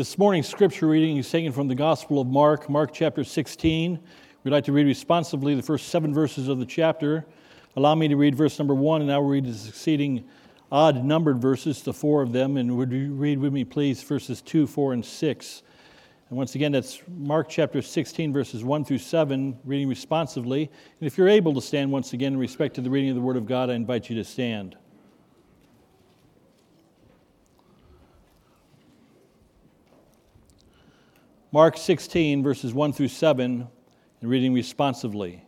This morning's scripture reading is taken from the Gospel of Mark, Mark chapter 16. We'd like to read responsively the first seven verses of the chapter. Allow me to read verse number one, and I will read the succeeding odd numbered verses, the four of them. And would you read with me, please, verses two, four, and six? And once again, that's Mark chapter 16, verses 1 through 7, reading responsively. And if you're able to stand once again in respect to the reading of the Word of God, I invite you to stand. Mark 16, verses 1 through 7, and reading responsively.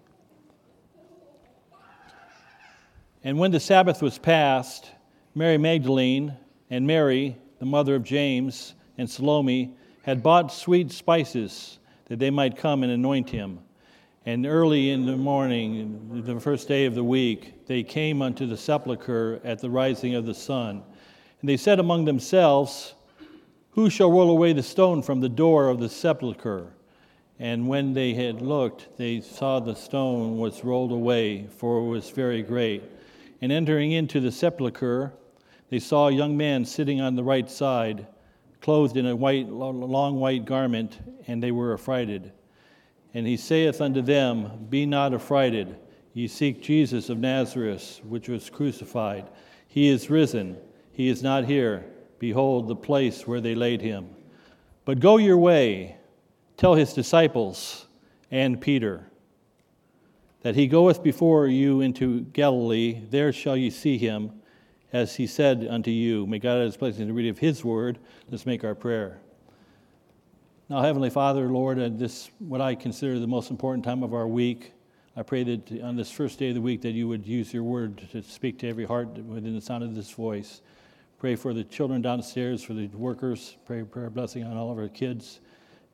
And when the Sabbath was past, Mary Magdalene and Mary, the mother of James, and Salome had bought sweet spices that they might come and anoint him. And early in the morning, the first day of the week, they came unto the sepulchre at the rising of the sun. And they said among themselves, who shall roll away the stone from the door of the sepulchre? And when they had looked, they saw the stone was rolled away, for it was very great. And entering into the sepulchre, they saw a young man sitting on the right side, clothed in a white, long white garment, and they were affrighted. And he saith unto them, Be not affrighted. Ye seek Jesus of Nazareth, which was crucified. He is risen. He is not here Behold the place where they laid him. But go your way, tell his disciples and Peter that he goeth before you into Galilee, there shall ye see him, as he said unto you. May God add his blessing to the reading of his word. Let's make our prayer. Now, Heavenly Father, Lord, at this, what I consider the most important time of our week, I pray that on this first day of the week that you would use your word to speak to every heart within the sound of this voice. Pray for the children downstairs, for the workers. Pray prayer blessing on all of our kids.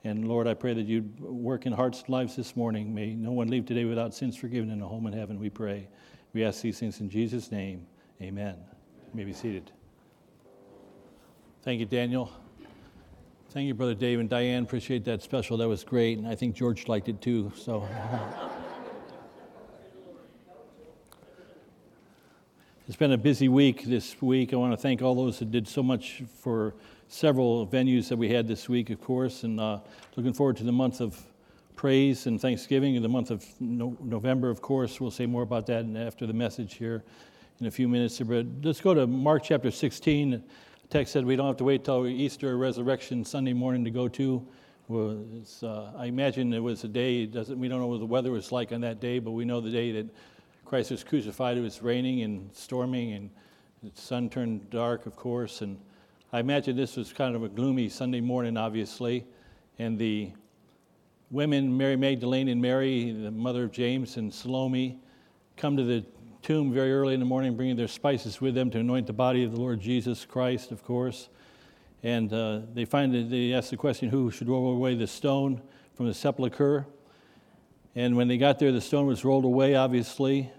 And Lord, I pray that you'd work in hearts and lives this morning. May no one leave today without sins forgiven in a home in heaven, we pray. We ask these things in Jesus' name. Amen. You may be seated. Thank you, Daniel. Thank you, Brother Dave and Diane. Appreciate that special. That was great. And I think George liked it too. So. It's been a busy week this week. I want to thank all those that did so much for several venues that we had this week, of course, and uh, looking forward to the month of praise and thanksgiving and the month of no- November, of course. We'll say more about that after the message here in a few minutes. But let's go to Mark chapter 16. The text said we don't have to wait till Easter or Resurrection Sunday morning to go to. Well, uh, I imagine it was a day, doesn't, we don't know what the weather was like on that day, but we know the day that Christ was crucified, it was raining and storming, and the sun turned dark, of course. And I imagine this was kind of a gloomy Sunday morning, obviously. And the women, Mary Magdalene and Mary, the mother of James and Salome, come to the tomb very early in the morning, bringing their spices with them to anoint the body of the Lord Jesus Christ, of course. And uh, they find that they ask the question who should roll away the stone from the sepulchre. And when they got there, the stone was rolled away, obviously.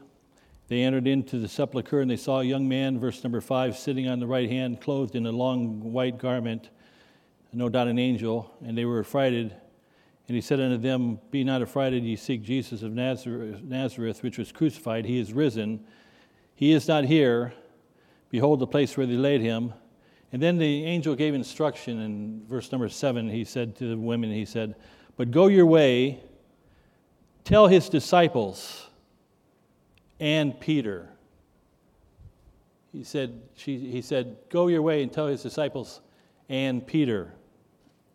They entered into the sepulchre and they saw a young man, verse number five, sitting on the right hand, clothed in a long white garment, no doubt an angel, and they were affrighted. And he said unto them, Be not affrighted, ye seek Jesus of Nazareth, which was crucified. He is risen. He is not here. Behold the place where they laid him. And then the angel gave instruction in verse number seven. He said to the women, He said, But go your way, tell his disciples and Peter. He said, she, he said, Go your way and tell his disciples and Peter.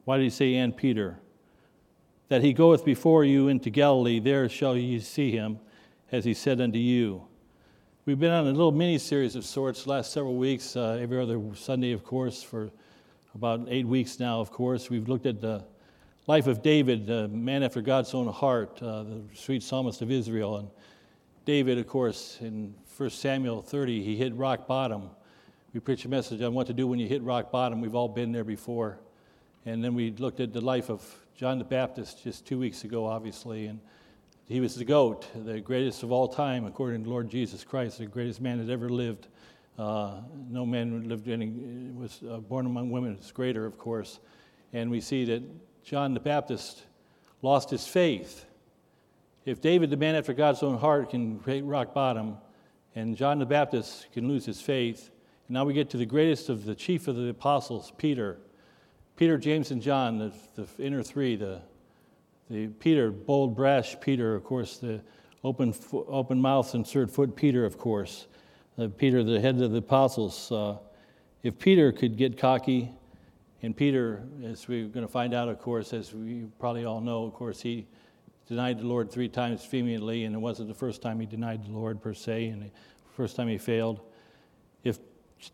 Why did he say and Peter? That he goeth before you into Galilee, there shall ye see him, as he said unto you. We've been on a little mini series of sorts last several weeks, uh, every other Sunday, of course, for about eight weeks now, of course. We've looked at the life of David, man after God's own heart, uh, the sweet psalmist of Israel. And David, of course, in 1 Samuel 30, he hit rock bottom. We preached a message on what to do when you hit rock bottom. We've all been there before. And then we looked at the life of John the Baptist just two weeks ago, obviously. And he was the GOAT, the greatest of all time, according to Lord Jesus Christ, the greatest man that ever lived. Uh, no man lived any, was uh, born among women is greater, of course. And we see that John the Baptist lost his faith if David, the man after God's own heart, can hit rock bottom, and John the Baptist can lose his faith, and now we get to the greatest of the chief of the apostles, Peter. Peter, James, and John, the, the inner three, the, the Peter, bold, brash Peter, of course, the open, open mouth, insert foot Peter, of course. Uh, Peter, the head of the apostles. Uh, if Peter could get cocky, and Peter, as we're going to find out, of course, as we probably all know, of course, he denied the Lord three times vehemently, and it wasn't the first time he denied the Lord per se, and the first time he failed. If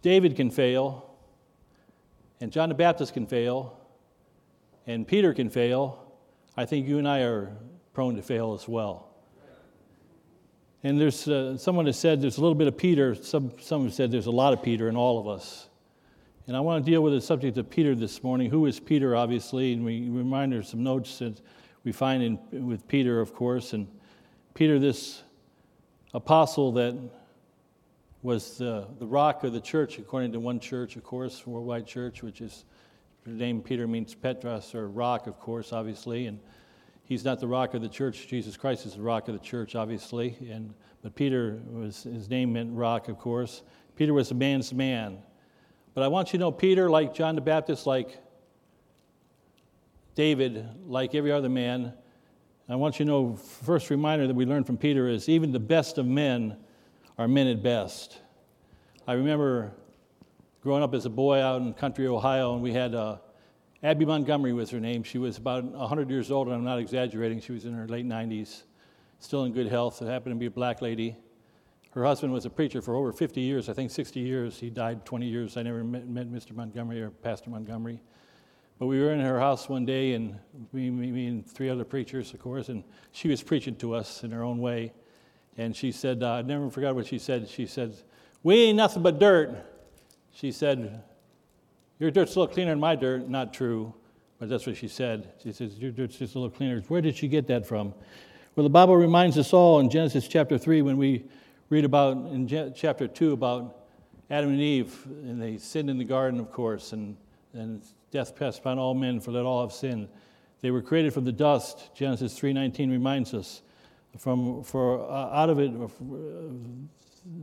David can fail, and John the Baptist can fail, and Peter can fail, I think you and I are prone to fail as well. And there's uh, someone has said there's a little bit of Peter. Some, some have said there's a lot of Peter in all of us. And I want to deal with the subject of Peter this morning. Who is Peter, obviously? And we remind her some notes that we find in, with Peter, of course. And Peter, this apostle that was the, the rock of the church, according to one church, of course, worldwide church, which is the name Peter means Petros or rock, of course, obviously. And he's not the rock of the church. Jesus Christ is the rock of the church, obviously. And but Peter was his name meant rock, of course. Peter was a man's man. But I want you to know Peter, like John the Baptist, like David, like every other man, I want you to know, first reminder that we learned from Peter is even the best of men are men at best. I remember growing up as a boy out in country Ohio, and we had uh, Abby Montgomery was her name. She was about 100 years old, and I'm not exaggerating. She was in her late 90s, still in good health. It happened to be a black lady. Her husband was a preacher for over 50 years, I think 60 years. He died 20 years. I never met, met Mr. Montgomery or Pastor Montgomery. But we were in her house one day, and me, me, and three other preachers, of course, and she was preaching to us in her own way. And she said, uh, I never forgot what she said. She said, We ain't nothing but dirt. She said, Your dirt's a little cleaner than my dirt. Not true, but that's what she said. She says, Your dirt's just a little cleaner. Where did she get that from? Well, the Bible reminds us all in Genesis chapter 3 when we read about in chapter 2 about Adam and Eve, and they sinned in the garden, of course, and, and death passed upon all men, for that all have sinned. They were created from the dust. Genesis 3:19 reminds us, from for uh, out of it uh,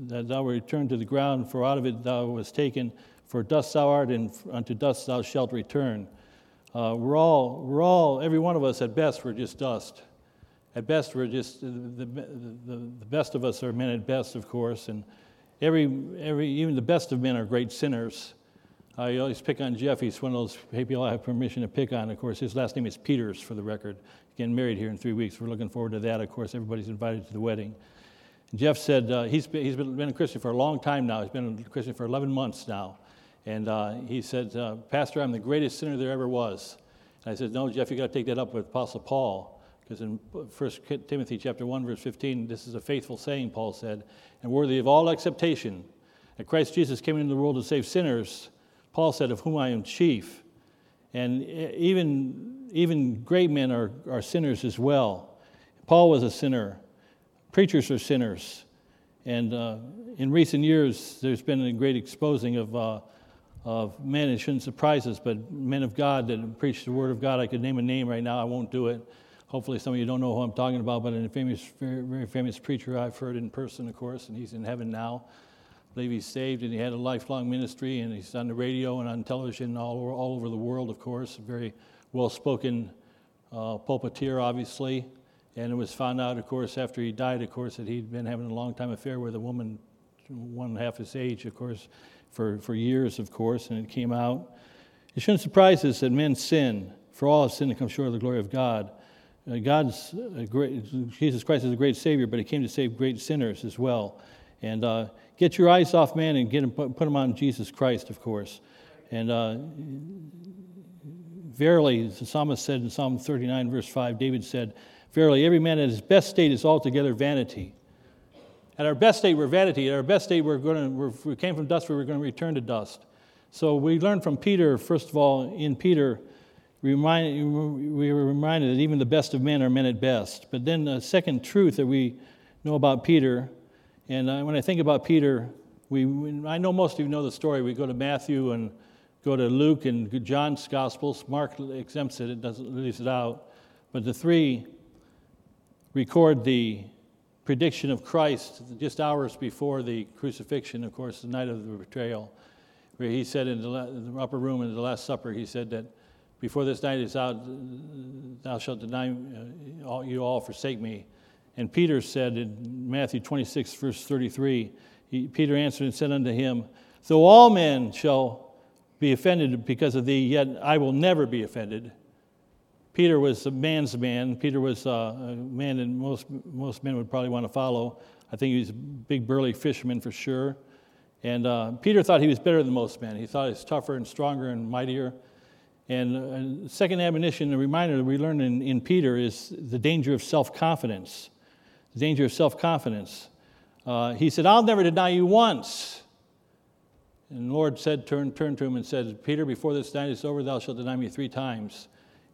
that thou were returned to the ground, for out of it thou wast taken. For dust thou art, and unto dust thou shalt return. Uh, we're all, we're all, every one of us at best, we're just dust. At best, we're just, the, the, the, the best of us are men at best, of course, and every, every, even the best of men are great sinners. I always pick on Jeff. He's one of those people I have permission to pick on. Of course, his last name is Peters, for the record. Getting married here in three weeks. We're looking forward to that. Of course, everybody's invited to the wedding. Jeff said uh, he's, been, he's been a Christian for a long time now. He's been a Christian for 11 months now. And uh, he said, uh, Pastor, I'm the greatest sinner there ever was. And I said, No, Jeff, you've got to take that up with Apostle Paul. Because in 1 Timothy chapter 1, verse 15, this is a faithful saying, Paul said, and worthy of all acceptation, that Christ Jesus came into the world to save sinners Paul said, Of whom I am chief. And even, even great men are, are sinners as well. Paul was a sinner, preachers are sinners. And uh, in recent years, there's been a great exposing of, uh, of men, it shouldn't surprise us, but men of God that preach the Word of God. I could name a name right now, I won't do it. Hopefully, some of you don't know who I'm talking about, but a famous, very, very famous preacher I've heard in person, of course, and he's in heaven now believe he's saved and he had a lifelong ministry and he's on the radio and on television all over, all over the world, of course. A very well spoken uh, pulpiteer, obviously. And it was found out, of course, after he died, of course, that he'd been having a long time affair with a woman one half his age, of course, for, for years, of course, and it came out. It shouldn't surprise us that men sin, for all have sinned and come short of the glory of God. Uh, God's great, Jesus Christ is a great Savior, but He came to save great sinners as well. And uh, get your eyes off man and get them, put, put them on Jesus Christ, of course. And uh, verily, the psalmist said in Psalm 39, verse 5, David said, Verily, every man at his best state is altogether vanity. At our best state, we're vanity. At our best state, we're going to, we're, we came from dust, we were going to return to dust. So we learned from Peter, first of all, in Peter, remind, we were reminded that even the best of men are men at best. But then the second truth that we know about Peter and uh, when I think about Peter, we, I know most of you know the story. We go to Matthew and go to Luke and John's Gospels. Mark exempts it, it doesn't leaves it out. But the three record the prediction of Christ just hours before the crucifixion, of course, the night of the betrayal, where he said in the upper room in the Last Supper, he said that before this night is out, thou shalt deny uh, all, you all forsake me. And Peter said in Matthew 26, verse 33, he, Peter answered and said unto him, Though all men shall be offended because of thee, yet I will never be offended. Peter was a man's man. Peter was uh, a man that most, most men would probably want to follow. I think he was a big, burly fisherman for sure. And uh, Peter thought he was better than most men. He thought he was tougher and stronger and mightier. And uh, second admonition, a reminder that we learn in, in Peter is the danger of self confidence. The danger of self confidence. Uh, he said, I'll never deny you once. And the Lord said, turned, turned to him and said, Peter, before this night is over, thou shalt deny me three times.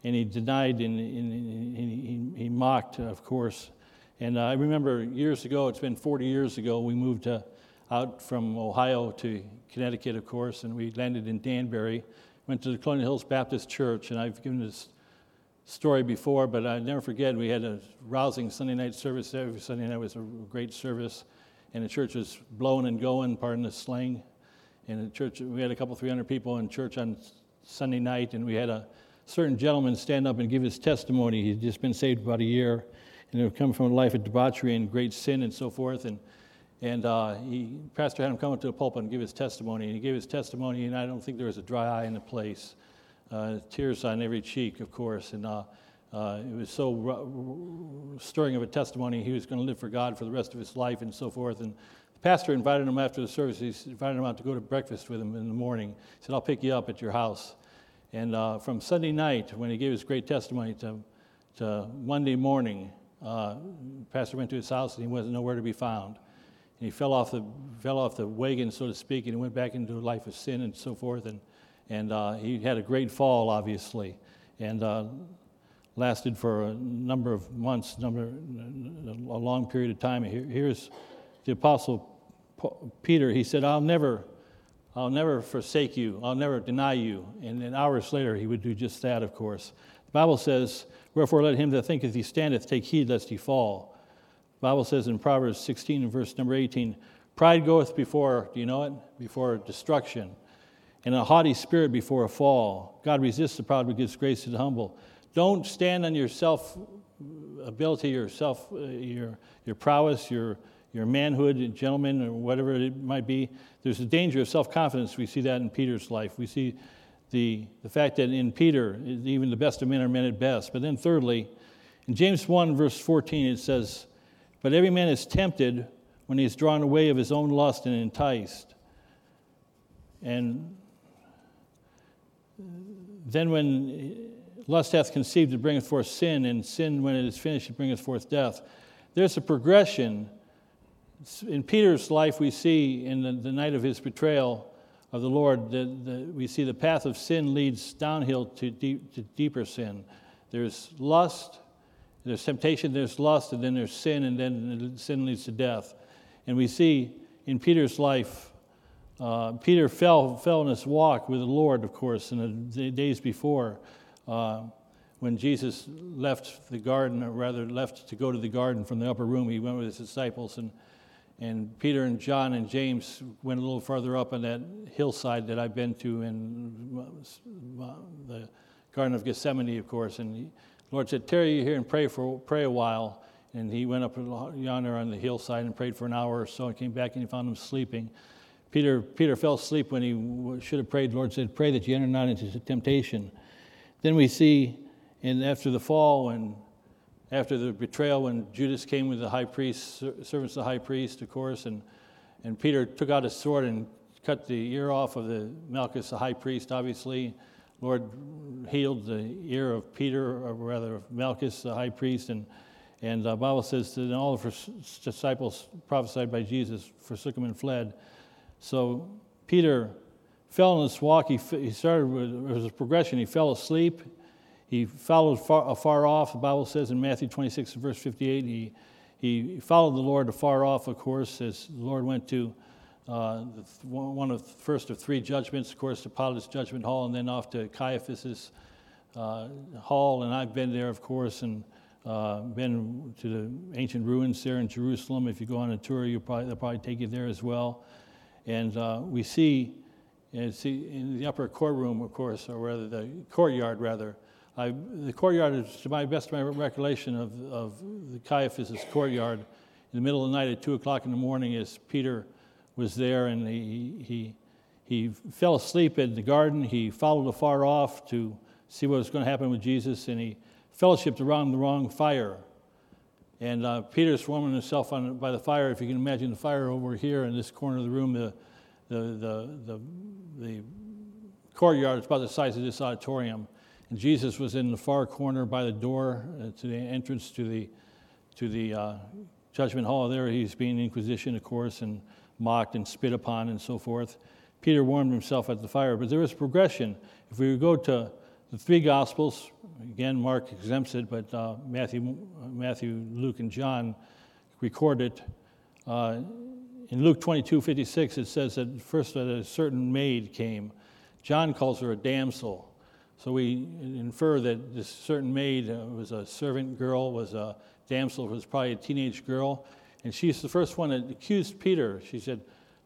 And he denied and, and, and he, he, mocked, of course. And uh, I remember years ago, it's been 40 years ago, we moved uh, out from Ohio to Connecticut, of course, and we landed in Danbury went to the Colonial Hills Baptist Church, and I've given this story before, but I never forget we had a rousing Sunday night service. Every Sunday night was a great service, and the church was blowing and going, pardon the slang. And the church, we had a couple, 300 people in church on Sunday night, and we had a certain gentleman stand up and give his testimony. He'd just been saved about a year, and he had come from a life of debauchery and great sin and so forth. And and uh, he, Pastor had him come up to the pulpit and give his testimony. And he gave his testimony, and I don't think there was a dry eye in the place. Uh, tears on every cheek, of course. And uh, uh it was so stirring of a testimony. He was going to live for God for the rest of his life and so forth. And the pastor invited him after the service. He invited him out to go to breakfast with him in the morning. He said, I'll pick you up at your house. And uh, from Sunday night, when he gave his great testimony, to, to Monday morning, uh, pastor went to his house and he wasn't nowhere to be found And he fell off the fell off the wagon, so to speak, and he went back into a life of sin and so forth. And and uh, he had a great fall, obviously, and uh, lasted for a number of months, number a long period of time. Here, here's the apostle Peter. He said, "I'll never." I'll never forsake you. I'll never deny you. And then hours later, he would do just that, of course. The Bible says, Wherefore let him that thinketh he standeth take heed lest he fall. The Bible says in Proverbs 16 and verse number 18, pride goeth before, do you know it? Before destruction, and a haughty spirit before a fall. God resists the proud but gives grace to the humble. Don't stand on your self ability, your self, uh, your, your prowess, your, your manhood, gentleman, or whatever it might be. There's a danger of self confidence. We see that in Peter's life. We see the, the fact that in Peter, even the best of men are men at best. But then, thirdly, in James 1, verse 14, it says, but every man is tempted when he is drawn away of his own lust and enticed. And then when lust hath conceived, it bringeth forth sin, and sin, when it is finished, it bringeth forth death. There's a progression. In Peter's life, we see in the, the night of his betrayal of the Lord, that we see the path of sin leads downhill to, deep, to deeper sin. There's lust, there's temptation, there's lust, and then there's sin, and then sin leads to death. And we see in Peter's life, uh, Peter fell, fell in his walk with the Lord, of course, in the days before. Uh, when Jesus left the garden, or rather left to go to the garden from the upper room, he went with his disciples, and, and Peter and John and James went a little farther up on that hillside that I've been to in uh, the Garden of Gethsemane, of course. And the Lord said, Tarry you here and pray for pray a while. And he went up yonder on the hillside and prayed for an hour or so and came back and he found him sleeping. Peter, Peter fell asleep when he should have prayed. The Lord said, Pray that you enter not into temptation. Then we see, and after the fall, and after the betrayal, when Judas came with the high priest, servants of the high priest, of course, and, and Peter took out his sword and cut the ear off of the Malchus, the high priest, obviously. Lord healed the ear of Peter, or rather of Malchus, the high priest, and and the Bible says that all of his disciples prophesied by Jesus forsook him and fled. So Peter fell in his walk. He, he started with a progression. He fell asleep. He followed far, afar off. The Bible says in Matthew 26, verse 58, he, he followed the Lord afar off, of course, as the Lord went to uh, one of first of three judgments, of course, to Pilate's judgment hall, and then off to Caiaphas's uh, hall. And I've been there, of course, and uh, been to the ancient ruins there in Jerusalem. If you go on a tour, you probably, they'll probably take you there as well. And uh, we see see, in the upper courtroom, of course, or rather the courtyard, rather. I, the courtyard is, to my best my recollection of, of the Caiaphas' courtyard, in the middle of the night at 2 o'clock in the morning, as Peter was there and he, he, he fell asleep in the garden. He followed afar off to see what was going to happen with Jesus, and he fellowshipped around the wrong fire. And uh, Peter's warming himself on, by the fire. If you can imagine the fire over here in this corner of the room, the, the, the, the, the courtyard is about the size of this auditorium. And Jesus was in the far corner by the door uh, to the entrance to the, to the uh, judgment hall. There he's being inquisitioned, of course, and mocked and spit upon and so forth. Peter warmed himself at the fire. But there is progression. If we go to the three Gospels, again, Mark exempts it, but uh, Matthew, Matthew, Luke, and John record it. Uh, in Luke 22 56, it says that first that a certain maid came. John calls her a damsel. So we infer that this certain maid uh, was a servant girl, was a damsel, was probably a teenage girl. And she's the first one that accused Peter. She said,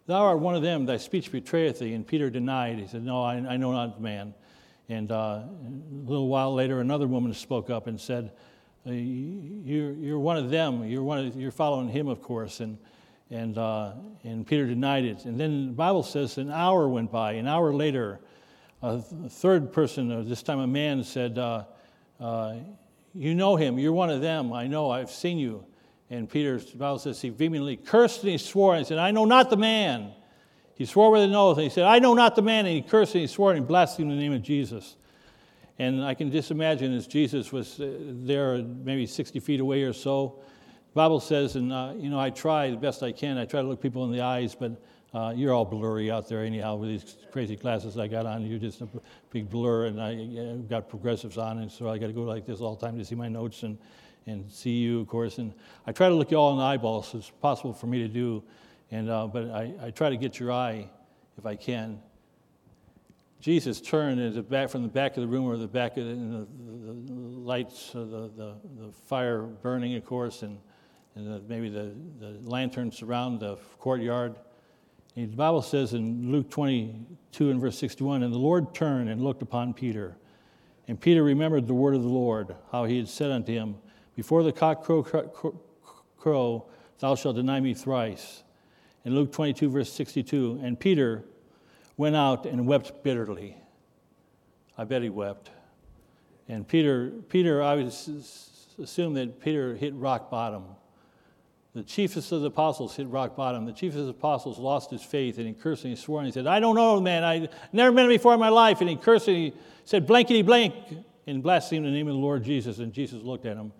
Thou art one of them, thy speech betrayeth thee. And Peter denied. He said, No, I, I know not the man. And uh, a little while later, another woman spoke up and said, uh, you're, you're one of them. You're, one of, you're following him, of course. And, and, uh, and Peter denied it. And then the Bible says an hour went by. An hour later, a third person, uh, this time a man, said, uh, uh, You know him. You're one of them. I know. I've seen you. And Peter, the Bible says, he vehemently cursed and he swore and said, I know not the man. He swore with an oath and he said, I know not the man. And he cursed and he swore and he blasphemed the name of Jesus. And I can just imagine as Jesus was uh, there, maybe 60 feet away or so. The Bible says, and uh, you know, I try the best I can. I try to look people in the eyes, but uh, you're all blurry out there anyhow with these crazy glasses I got on. You're just a big blur, and I have got progressives on, and so I got to go like this all the time to see my notes and, and see you, of course. And I try to look you all in the eyeballs. as possible for me to do, and uh, but I, I try to get your eye if I can. Jesus turned and back from the back of the room or the back of the, the, the lights, uh, the, the, the, fire burning, of course, and, and the, maybe the, the lanterns around the courtyard. And the Bible says in Luke 22 and verse 61, and the Lord turned and looked upon Peter. And Peter remembered the word of the Lord, how he had said unto him, Before the cock crow, crow, crow thou shalt deny me thrice. In Luke 22, verse 62, and Peter, went out and wept bitterly. I bet he wept. And Peter, Peter, I would assume that Peter hit rock bottom. The chiefest of the apostles hit rock bottom. The chiefest of the apostles lost his faith and he cursed and he swore and he said, I don't know, man. I never met him before in my life. And he cursed and he said, blankety blank, and blasphemed the name of the Lord Jesus. And Jesus looked at him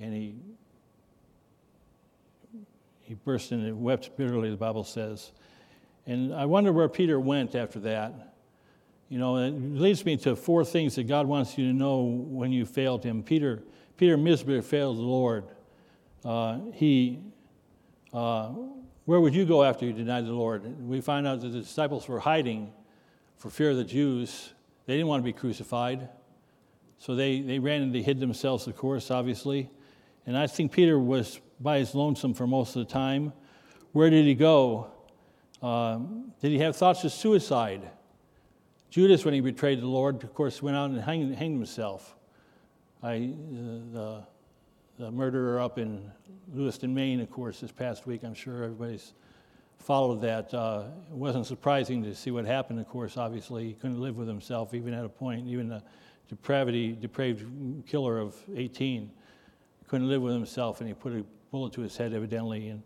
and he, he burst in and wept bitterly, the Bible says. And I wonder where Peter went after that. You know, it leads me to four things that God wants you to know when you failed Him. Peter, Peter miserably failed the Lord. Uh, he, uh, where would you go after you denied the Lord? We find out that the disciples were hiding for fear of the Jews. They didn't want to be crucified. So they, they ran and they hid themselves, of course, obviously. And I think Peter was by his lonesome for most of the time. Where did he go? Um, did he have thoughts of suicide? Judas, when he betrayed the Lord, of course, went out and hanged, hanged himself. I, uh, the, the murderer up in Lewiston, Maine, of course, this past week, I'm sure everybody's followed that. Uh, it wasn't surprising to see what happened, of course, obviously. He couldn't live with himself, even at a point, even a depravity, depraved killer of 18 couldn't live with himself, and he put a bullet to his head, evidently. And,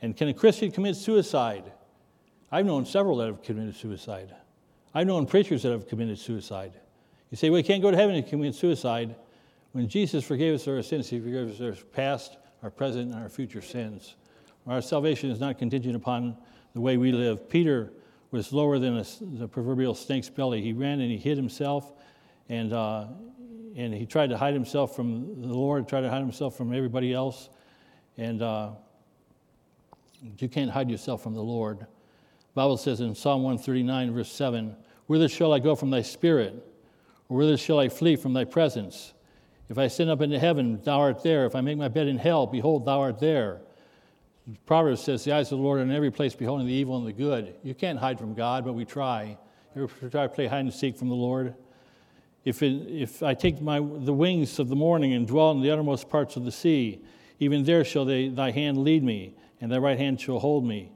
and can a Christian commit suicide? I've known several that have committed suicide. I've known preachers that have committed suicide. You say, well, you can't go to heaven and commit suicide. When Jesus forgave us our sins, He forgave us our past, our present, and our future sins. Our salvation is not contingent upon the way we live. Peter was lower than a, the proverbial snake's belly. He ran and he hid himself, and, uh, and he tried to hide himself from the Lord, tried to hide himself from everybody else. And uh, you can't hide yourself from the Lord. Bible says in Psalm 139, verse 7, Whither shall I go from thy spirit? Or whither shall I flee from thy presence? If I ascend up into heaven, thou art there. If I make my bed in hell, behold, thou art there. Proverbs says, The eyes of the Lord are in every place, beholding the evil and the good. You can't hide from God, but we try. Ever try to play hide and seek from the Lord? If, it, if I take my, the wings of the morning and dwell in the uttermost parts of the sea, even there shall they, thy hand lead me, and thy right hand shall hold me.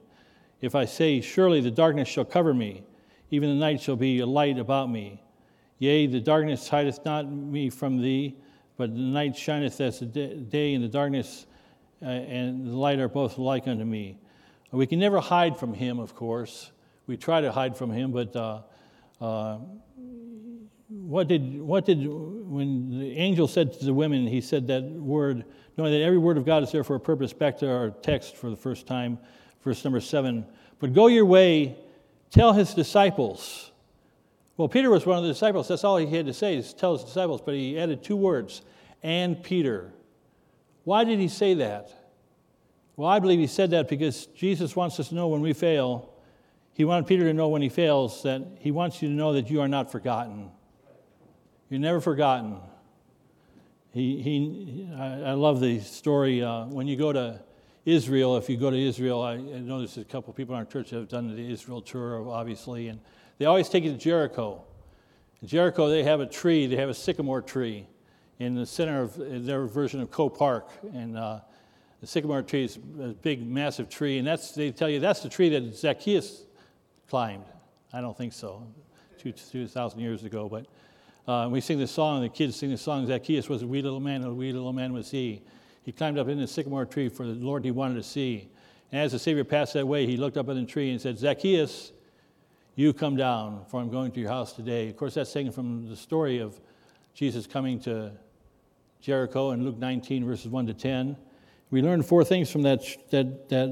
If I say, Surely the darkness shall cover me, even the night shall be a light about me. Yea, the darkness hideth not me from thee, but the night shineth as the day, and the darkness uh, and the light are both alike unto me. We can never hide from him, of course. We try to hide from him, but uh, uh, what did what did when the angel said to the women? He said that word, knowing that every word of God is there for a purpose. Back to our text for the first time, verse number seven. But go your way, tell his disciples. Well, Peter was one of the disciples. That's all he had to say is tell his disciples, but he added two words, and Peter. Why did he say that? Well, I believe he said that because Jesus wants us to know when we fail. He wanted Peter to know when he fails that he wants you to know that you are not forgotten. You're never forgotten. He, he, I, I love the story uh, when you go to Israel. If you go to Israel, I, I know there's a couple people in our church that have done the Israel tour, obviously, and they always take you to Jericho. In Jericho, they have a tree, they have a sycamore tree in the center of their version of Co Park. And uh, the sycamore tree is a big, massive tree. And that's, they tell you that's the tree that Zacchaeus climbed. I don't think so, 2,000 years ago. But uh, we sing this song, and the kids sing this song Zacchaeus was a wee little man, and a wee little man was he. He climbed up in the sycamore tree for the Lord he wanted to see. And as the Savior passed that way, he looked up at the tree and said, Zacchaeus, you come down, for I'm going to your house today. Of course, that's taken from the story of Jesus coming to Jericho in Luke 19, verses 1 to 10. We learn four things from that, that, that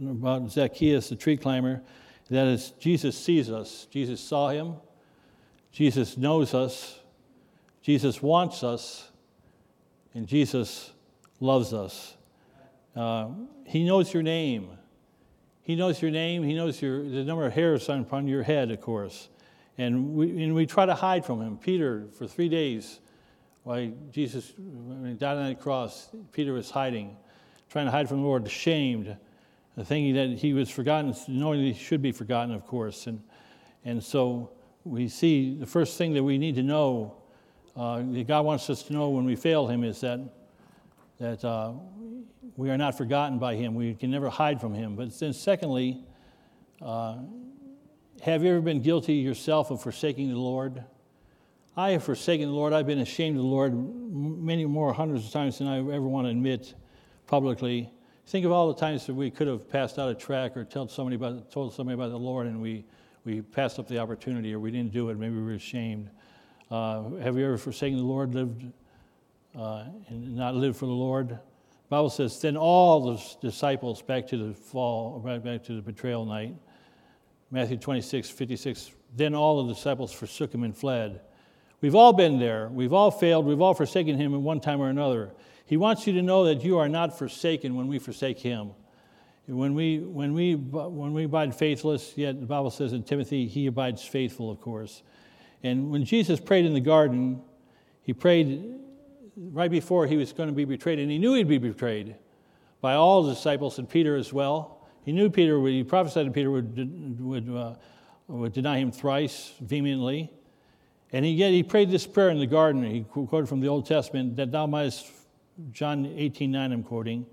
about Zacchaeus, the tree climber. That is, Jesus sees us. Jesus saw him. Jesus knows us. Jesus wants us. And Jesus loves us. Uh, he knows your name. He knows your name. He knows your, the number of hairs on your head, of course. And we, and we try to hide from him. Peter, for three days, while Jesus died on the cross, Peter was hiding, trying to hide from the Lord, ashamed, thinking that he was forgotten, knowing that he should be forgotten, of course. And, and so we see the first thing that we need to know, uh, that God wants us to know when we fail him, is that, that uh, we are not forgotten by Him. We can never hide from Him. But then, secondly, uh, have you ever been guilty yourself of forsaking the Lord? I have forsaken the Lord. I've been ashamed of the Lord many more hundreds of times than I ever want to admit publicly. Think of all the times that we could have passed out a track or told somebody about, told somebody about the Lord and we, we passed up the opportunity or we didn't do it. Maybe we were ashamed. Uh, have you ever forsaken the Lord, lived uh, and not lived for the Lord? Bible says, then all the disciples back to the fall, right back to the betrayal night. Matthew 26, 56. Then all the disciples forsook him and fled. We've all been there. We've all failed. We've all forsaken him in one time or another. He wants you to know that you are not forsaken when we forsake him. When we, when we, when we abide faithless, yet the Bible says in Timothy, he abides faithful, of course. And when Jesus prayed in the garden, he prayed right before he was going to be betrayed, and he knew he'd be betrayed by all the disciples and Peter as well. He knew Peter, would, he prophesied that Peter would, would, uh, would deny him thrice vehemently. And he, yet he prayed this prayer in the garden. He quoted from the Old Testament that thou mightest, John 18 9, I'm quoting,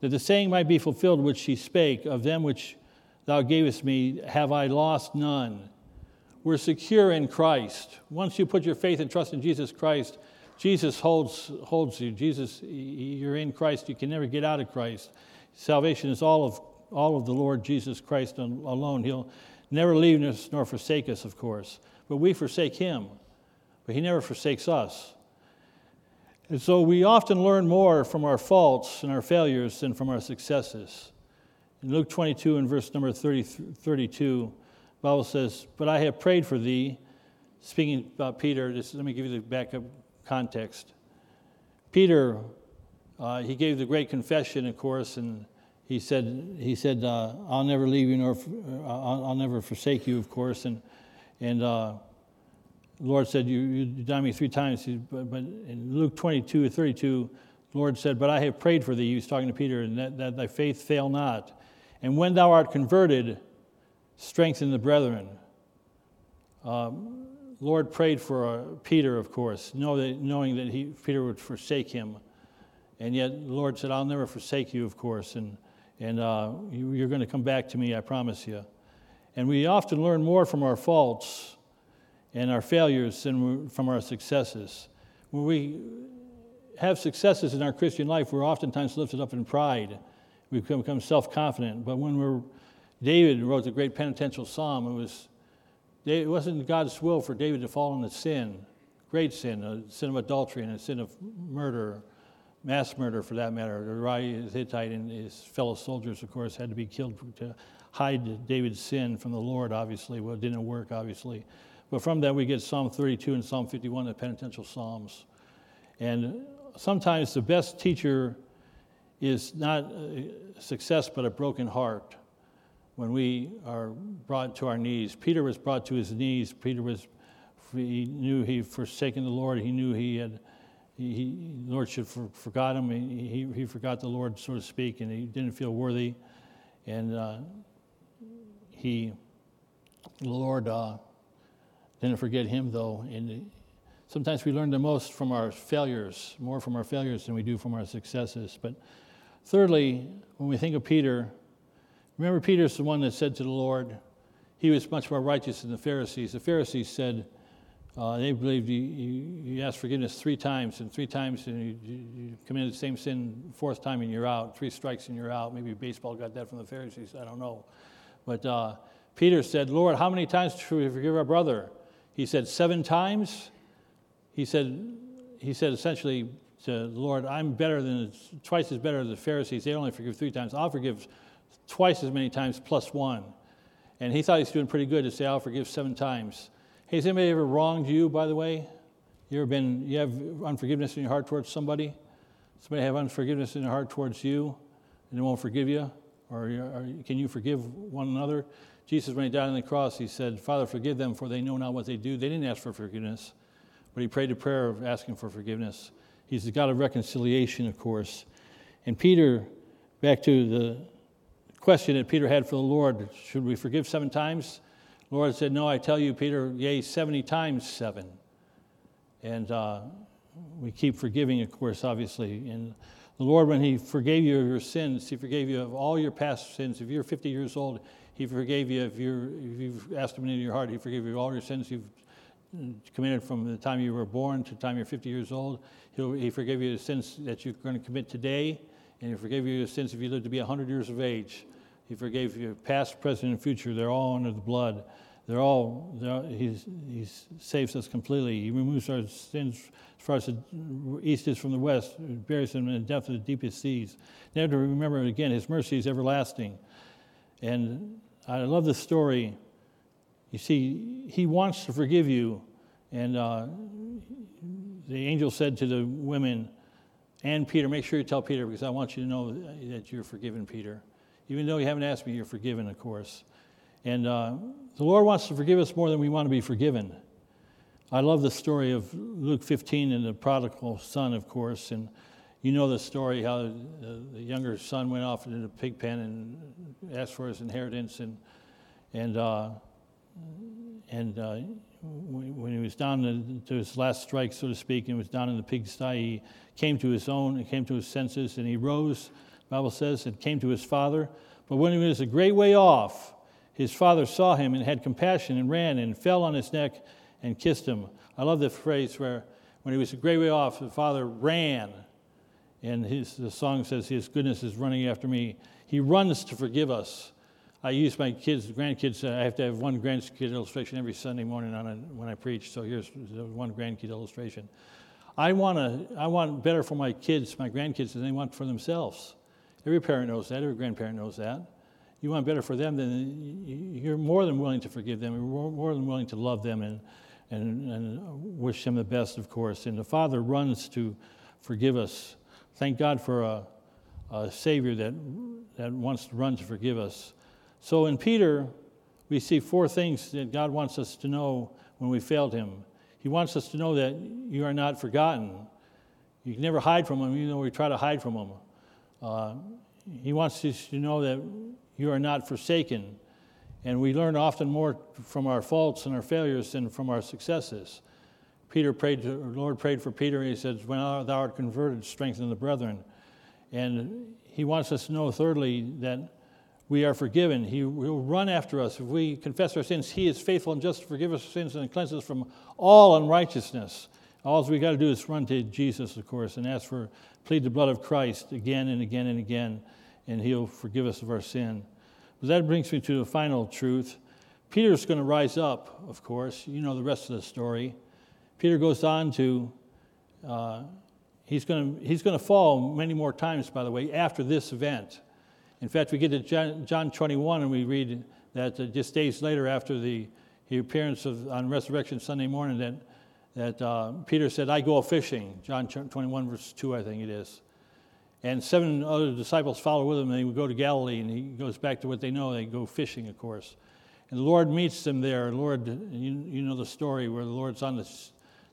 that the saying might be fulfilled which he spake, of them which thou gavest me, have I lost none. We're secure in Christ. Once you put your faith and trust in Jesus Christ, Jesus holds, holds you. Jesus, you're in Christ. You can never get out of Christ. Salvation is all of, all of the Lord Jesus Christ alone. He'll never leave us nor forsake us, of course. But we forsake him. But he never forsakes us. And so we often learn more from our faults and our failures than from our successes. In Luke 22 and verse number 30, 32, the Bible says, But I have prayed for thee, speaking about Peter. Let me give you the backup context. Peter, uh, he gave the great confession, of course, and he said, he said uh, I'll never leave you nor uh, I'll, I'll, never forsake you, of course. And, and uh, the Lord said, you, you denied me three times. But, but in Luke 22 32, The Lord said, But I have prayed for thee, he was talking to Peter, and that, that thy faith fail not. And when thou art converted, strengthen the brethren. Um, Lord prayed for uh, Peter, of course, know that, knowing that he, Peter would forsake him. And yet the Lord said, I'll never forsake you, of course, and, and uh, you, you're going to come back to me, I promise you. And we often learn more from our faults and our failures than from our successes. When we have successes in our Christian life, we're oftentimes lifted up in pride. We become self confident. But when we're, David wrote the great penitential psalm, it, was, it wasn't God's will for David to fall into sin, great sin, a sin of adultery and a sin of murder, mass murder for that matter. Uriah the Hittite and his fellow soldiers, of course, had to be killed to hide David's sin from the Lord, obviously. Well, it didn't work, obviously. But from that, we get Psalm 32 and Psalm 51, the penitential Psalms. And sometimes the best teacher is not success, but a broken heart when we are brought to our knees. Peter was brought to his knees. Peter was, he knew he had forsaken the Lord. He knew he had, he, the Lord should for, forgot him. He, he, he, forgot the Lord, so to speak, and he didn't feel worthy. And uh, he, the Lord uh, didn't forget him, though. And sometimes we learn the most from our failures, more from our failures than we do from our successes. But thirdly, when we think of Peter, remember Peter's the one that said to the Lord, he was much more righteous than the Pharisees. The Pharisees said, uh, they believed you, you, you asked forgiveness three times, and three times and you, you, committed the same sin, fourth time and you're out. Three strikes and you're out. Maybe baseball got that from the Pharisees. I don't know. But uh, Peter said, Lord, how many times should we forgive our brother? He said, Seven times. He said, he said essentially to the Lord, I'm better than, twice as better as the Pharisees. They only forgive three times. I'll forgive twice as many times plus one. And he thought he was doing pretty good to say, I'll forgive seven times. Has anybody ever wronged you, by the way? You ever been, you have unforgiveness in your heart towards somebody? Somebody have unforgiveness in their heart towards you and they won't forgive you? Or, or can you forgive one another? Jesus, when he died on the cross, he said, Father, forgive them, for they know not what they do. They didn't ask for forgiveness, but he prayed a prayer of asking for forgiveness. He's the God of reconciliation, of course. And Peter, back to the question that Peter had for the Lord should we forgive seven times? The Lord said, No, I tell you, Peter, yea, 70 times seven. And uh, we keep forgiving, of course, obviously. And the Lord, when He forgave you of your sins, He forgave you of all your past sins. If you're 50 years old, He forgave you. If, you're, if you've asked Him into your heart, He forgave you all your sins you've mm, committed from the time you were born to the time you're 50 years old. He'll, he forgave you the sins that you're going to commit today, and He forgave you the sins if you live to be 100 years of age. He forgave you past, present, and future. They're all under the blood. They're all, they're he's, he saves us completely. He removes our sins as far as the east is from the west, buries them in the depth of the deepest seas. Never to remember again, his mercy is everlasting. And I love this story. You see, he wants to forgive you. And uh, the angel said to the women, and Peter, make sure you tell Peter because I want you to know that you're forgiven, Peter. Even though you haven't asked me, you're forgiven, of course. And uh, the Lord wants to forgive us more than we want to be forgiven. I love the story of Luke 15 and the prodigal son, of course. And you know the story how the, the younger son went off into the pig pen and asked for his inheritance. And, and, uh, and uh, when he was down to his last strike, so to speak, and was down in the pigsty, he came to his own, he came to his senses, and he rose Bible says, and came to his father. But when he was a great way off, his father saw him and had compassion and ran and fell on his neck and kissed him. I love the phrase where when he was a great way off, the father ran. And his, the song says, His goodness is running after me. He runs to forgive us. I use my kids, grandkids, I have to have one grandkid illustration every Sunday morning a, when I preach. So here's one grandkid illustration. I want, to, I want better for my kids, my grandkids, than they want for themselves. Every parent knows that, every grandparent knows that. You want better for them, then you're more than willing to forgive them, you're more than willing to love them and, and, and wish them the best, of course. And the Father runs to forgive us. Thank God for a, a Savior that, that wants to run to forgive us. So in Peter, we see four things that God wants us to know when we failed Him. He wants us to know that you are not forgotten. You can never hide from him, even though we try to hide from him. Uh, he wants us to know that you are not forsaken. And we learn often more from our faults and our failures than from our successes. Peter prayed, to, the Lord prayed for Peter, and he said, When thou art converted, strengthen the brethren. And he wants us to know, thirdly, that we are forgiven. He will run after us. If we confess our sins, He is faithful and just to forgive us sins and cleanse us from all unrighteousness. All we got to do is run to Jesus, of course, and ask for, plead the blood of Christ again and again and again, and He'll forgive us of our sin. But that brings me to the final truth. Peter's going to rise up, of course. You know the rest of the story. Peter goes on to, uh, he's, going he's to fall many more times, by the way, after this event. In fact, we get to John, John 21 and we read that uh, just days later after the, the appearance of, on Resurrection Sunday morning that, that uh, Peter said, I go fishing. John 21, verse 2, I think it is. And seven other disciples follow with him, and they go to Galilee, and he goes back to what they know. They go fishing, of course. And the Lord meets them there. Lord, you, you know the story where the Lord's on the,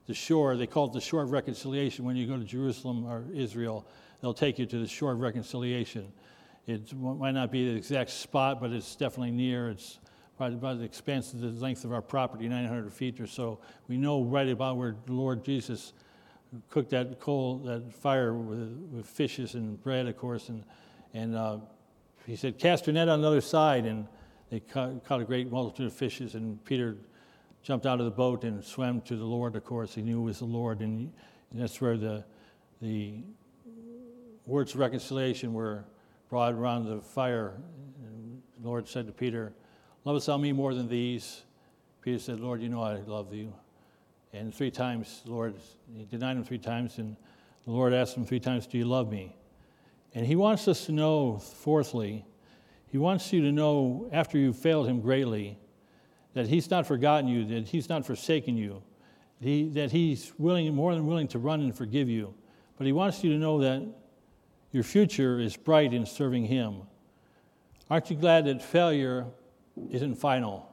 the shore. They call it the shore of reconciliation. When you go to Jerusalem or Israel, they'll take you to the shore of reconciliation. It might not be the exact spot, but it's definitely near. It's probably about the expanse of the length of our property, 900 feet or so. We know right about where the Lord Jesus cooked that coal, that fire with, with fishes and bread, of course. And, and uh, he said, Cast your net on the other side. And they caught, caught, a great multitude of fishes. And Peter jumped out of the boat and swam to the Lord, of course. He knew it was the Lord. And, that's where the, the words of reconciliation were brought around the fire. And the Lord said to Peter, Lovest thou me more than these? Peter said, Lord, you know I love you. And three times, the Lord, he denied him three times, and the Lord asked him three times, Do you love me? And he wants us to know, fourthly, he wants you to know after you've failed him greatly that he's not forgotten you, that he's not forsaken you, he, that he's willing, more than willing to run and forgive you. But he wants you to know that your future is bright in serving him. Aren't you glad that failure isn't final?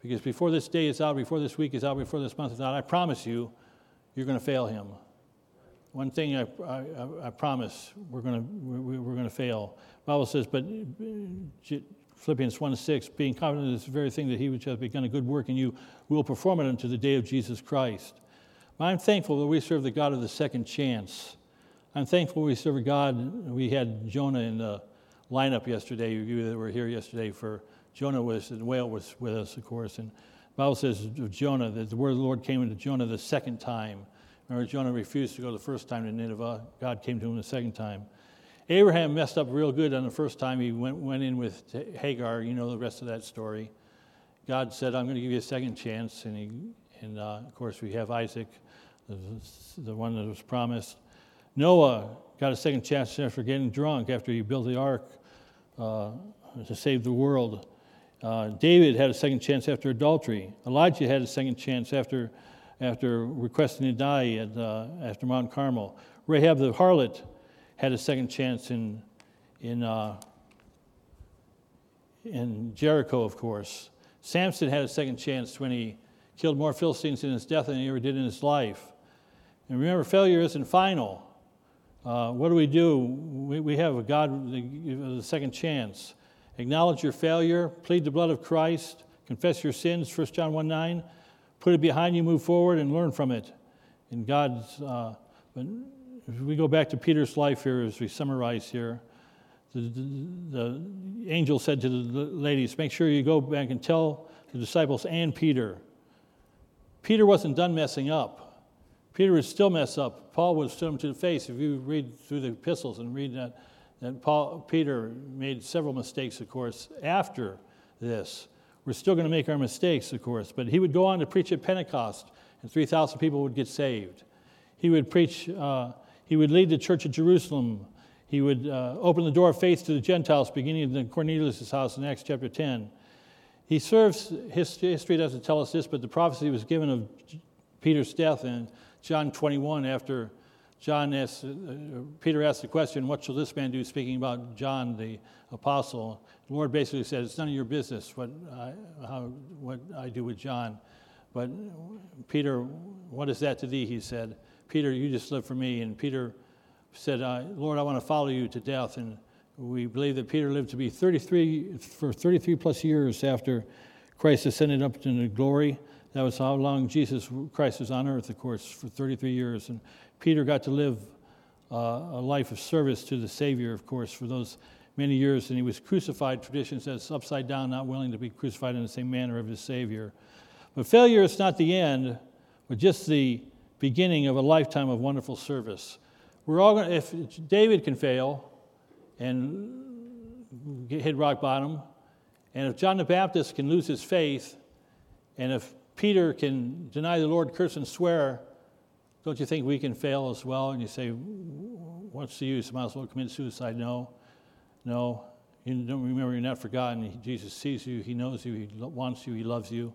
Because before this day is out, before this week is out, before this month is out, I promise you, you're going to fail him. One thing I, I, I promise, we're going to, we're going to fail. The Bible says, but Philippians 1 6, being confident of this very thing that he which has begun a good work in you will perform it unto the day of Jesus Christ. I'm thankful that we serve the God of the second chance. I'm thankful we serve a God. We had Jonah in the lineup yesterday, you that were here yesterday for Jonah was, and Whale was with us, of course. And the Bible says of Jonah that the word of the Lord came into Jonah the second time. Remember, Jonah refused to go the first time to Nineveh. God came to him the second time. Abraham messed up real good on the first time he went, went in with Hagar. You know the rest of that story. God said, I'm going to give you a second chance. And, he, and uh, of course, we have Isaac, the, one that was promised. Noah got a second chance after getting drunk after he built the ark uh, to save the world. Uh, David had a second chance after adultery. Elijah had a second chance after, after requesting to die at, uh, after Mount Carmel. Rahab the harlot had a second chance in, in, uh, in Jericho, of course. Samson had a second chance when he killed more Philistines in his death than he ever did in his life. And remember, failure isn't final. Uh, what do we do? We, we have a God, the, second chance. Acknowledge your failure, plead the blood of Christ, confess your sins, 1 John 1 9. Put it behind you, move forward, and learn from it. In God's, uh, if we go back to Peter's life here as we summarize here, the, the, the angel said to the ladies, Make sure you go back and tell the disciples and Peter. Peter wasn't done messing up. Peter would still mess up. Paul would still him to the face. If you read through the epistles and read that, and Paul, Peter made several mistakes, of course, after this. We're still going to make our mistakes, of course, but he would go on to preach at Pentecost, and 3,000 people would get saved. He would preach, uh, he would lead the church at Jerusalem. He would uh, open the door of faith to the Gentiles, beginning in Cornelius' house in Acts chapter 10. He serves, history doesn't tell us this, but the prophecy was given of Peter's death in John 21 after John asked, uh, Peter asked the question, What shall this man do? speaking about John the apostle. The Lord basically said, It's none of your business what I, how, what I do with John. But Peter, what is that to thee? He said. Peter, you just live for me. And Peter said, Lord, I want to follow you to death. And we believe that Peter lived to be 33, for 33 plus years after Christ ascended up into glory. That was how long Jesus Christ was on earth, of course, for 33 years. And Peter got to live uh, a life of service to the Savior, of course, for those many years. And he was crucified, tradition says, upside down, not willing to be crucified in the same manner of his Savior. But failure is not the end, but just the beginning of a lifetime of wonderful service. We're all going if David can fail and hit rock bottom, and if John the Baptist can lose his faith, and if Peter can deny the Lord, curse, and swear, don't you think we can fail as well? And you say, what's the use? Might as well commit suicide. No, no. You don't remember you're not forgotten. Jesus sees you, He knows you, He wants you, He loves you.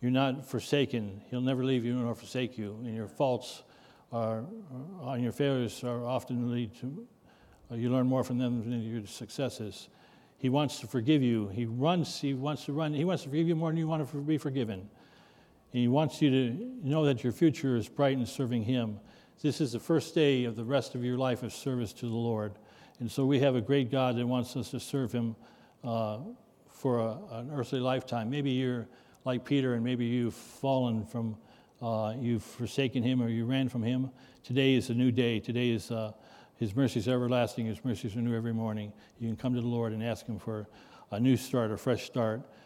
You're not forsaken. He'll never leave you nor forsake you. And your faults are, and your failures are often lead to, uh, you learn more from them than your successes. He wants to forgive you. He runs, he wants to run, he wants to forgive you more than you want to be forgiven. And he wants you to know that your future is bright in serving him. This is the first day of the rest of your life of service to the Lord. And so we have a great God that wants us to serve him uh, for a, an earthly lifetime. Maybe you're like Peter and maybe you've fallen from, uh, you've forsaken him or you ran from him. Today is a new day. Today is. Uh, his mercies everlasting. His mercies are new every morning. You can come to the Lord and ask Him for a new start, a fresh start.